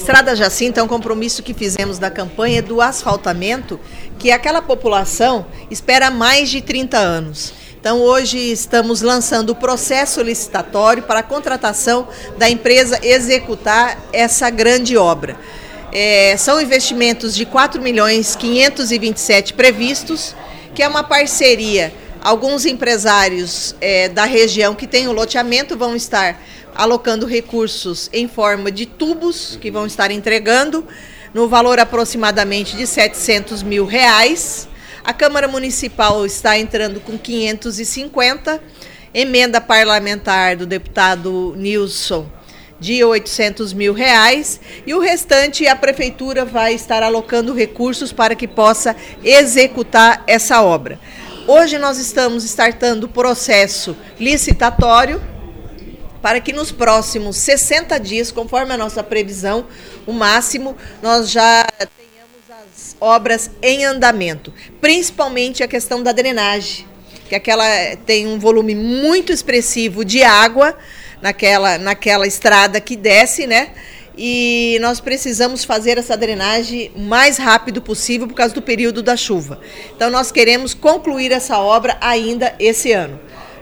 Estrada Jacinta é um compromisso que fizemos da campanha do asfaltamento, que aquela população espera mais de 30 anos. Então, hoje estamos lançando o processo licitatório para a contratação da empresa executar essa grande obra. É, são investimentos de 4 milhões 527 previstos, que é uma parceria. Alguns empresários é, da região que têm o loteamento vão estar alocando recursos em forma de tubos que vão estar entregando no valor aproximadamente de 700 mil reais. A Câmara Municipal está entrando com 550, emenda parlamentar do deputado Nilson de 800 mil reais e o restante a prefeitura vai estar alocando recursos para que possa executar essa obra. Hoje nós estamos startando o processo licitatório para que nos próximos 60 dias, conforme a nossa previsão, o máximo, nós já tenhamos as obras em andamento, principalmente a questão da drenagem, que aquela tem um volume muito expressivo de água naquela, naquela estrada que desce, né? E nós precisamos fazer essa drenagem o mais rápido possível por causa do período da chuva. Então nós queremos concluir essa obra ainda esse ano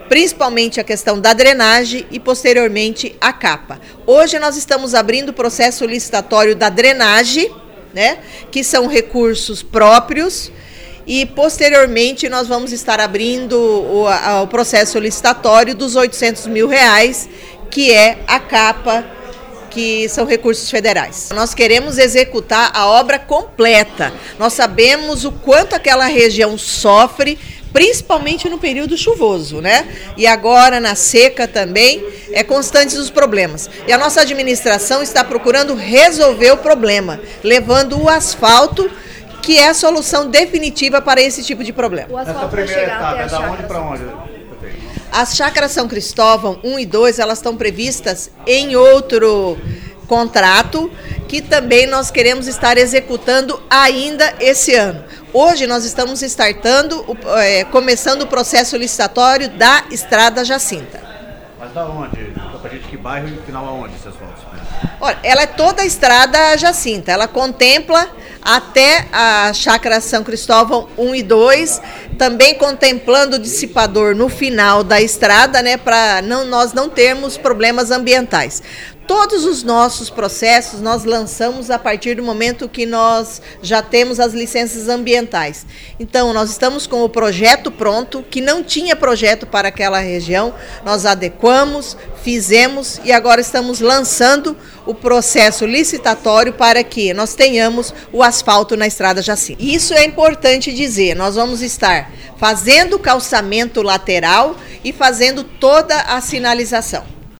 principalmente a questão da drenagem e posteriormente a capa. Hoje nós estamos abrindo o processo licitatório da drenagem, né, que são recursos próprios, e posteriormente nós vamos estar abrindo o, a, o processo licitatório dos 800 mil reais, que é a capa que são recursos federais. Nós queremos executar a obra completa. Nós sabemos o quanto aquela região sofre principalmente no período chuvoso, né? E agora na seca também é constantes os problemas. E a nossa administração está procurando resolver o problema, levando o asfalto que é a solução definitiva para esse tipo de problema. O asfalto Essa primeira etapa é da onde para onde? As chácaras São Cristóvão 1 e 2, elas estão previstas em outro contrato que também nós queremos estar executando ainda esse ano. Hoje nós estamos startando, é, começando o processo licitatório da Estrada Jacinta. Mas da onde? Pra gente que bairro e final aonde essas voltas? Olha, ela é toda a Estrada Jacinta. Ela contempla até a Chácara São Cristóvão 1 e 2, também contemplando o dissipador no final da estrada, né, para não, nós não termos problemas ambientais. Todos os nossos processos nós lançamos a partir do momento que nós já temos as licenças ambientais. Então, nós estamos com o projeto pronto, que não tinha projeto para aquela região, nós adequamos, fizemos e agora estamos lançando o processo licitatório para que nós tenhamos o asfalto na estrada Jacinto. Isso é importante dizer, nós vamos estar fazendo o calçamento lateral e fazendo toda a sinalização.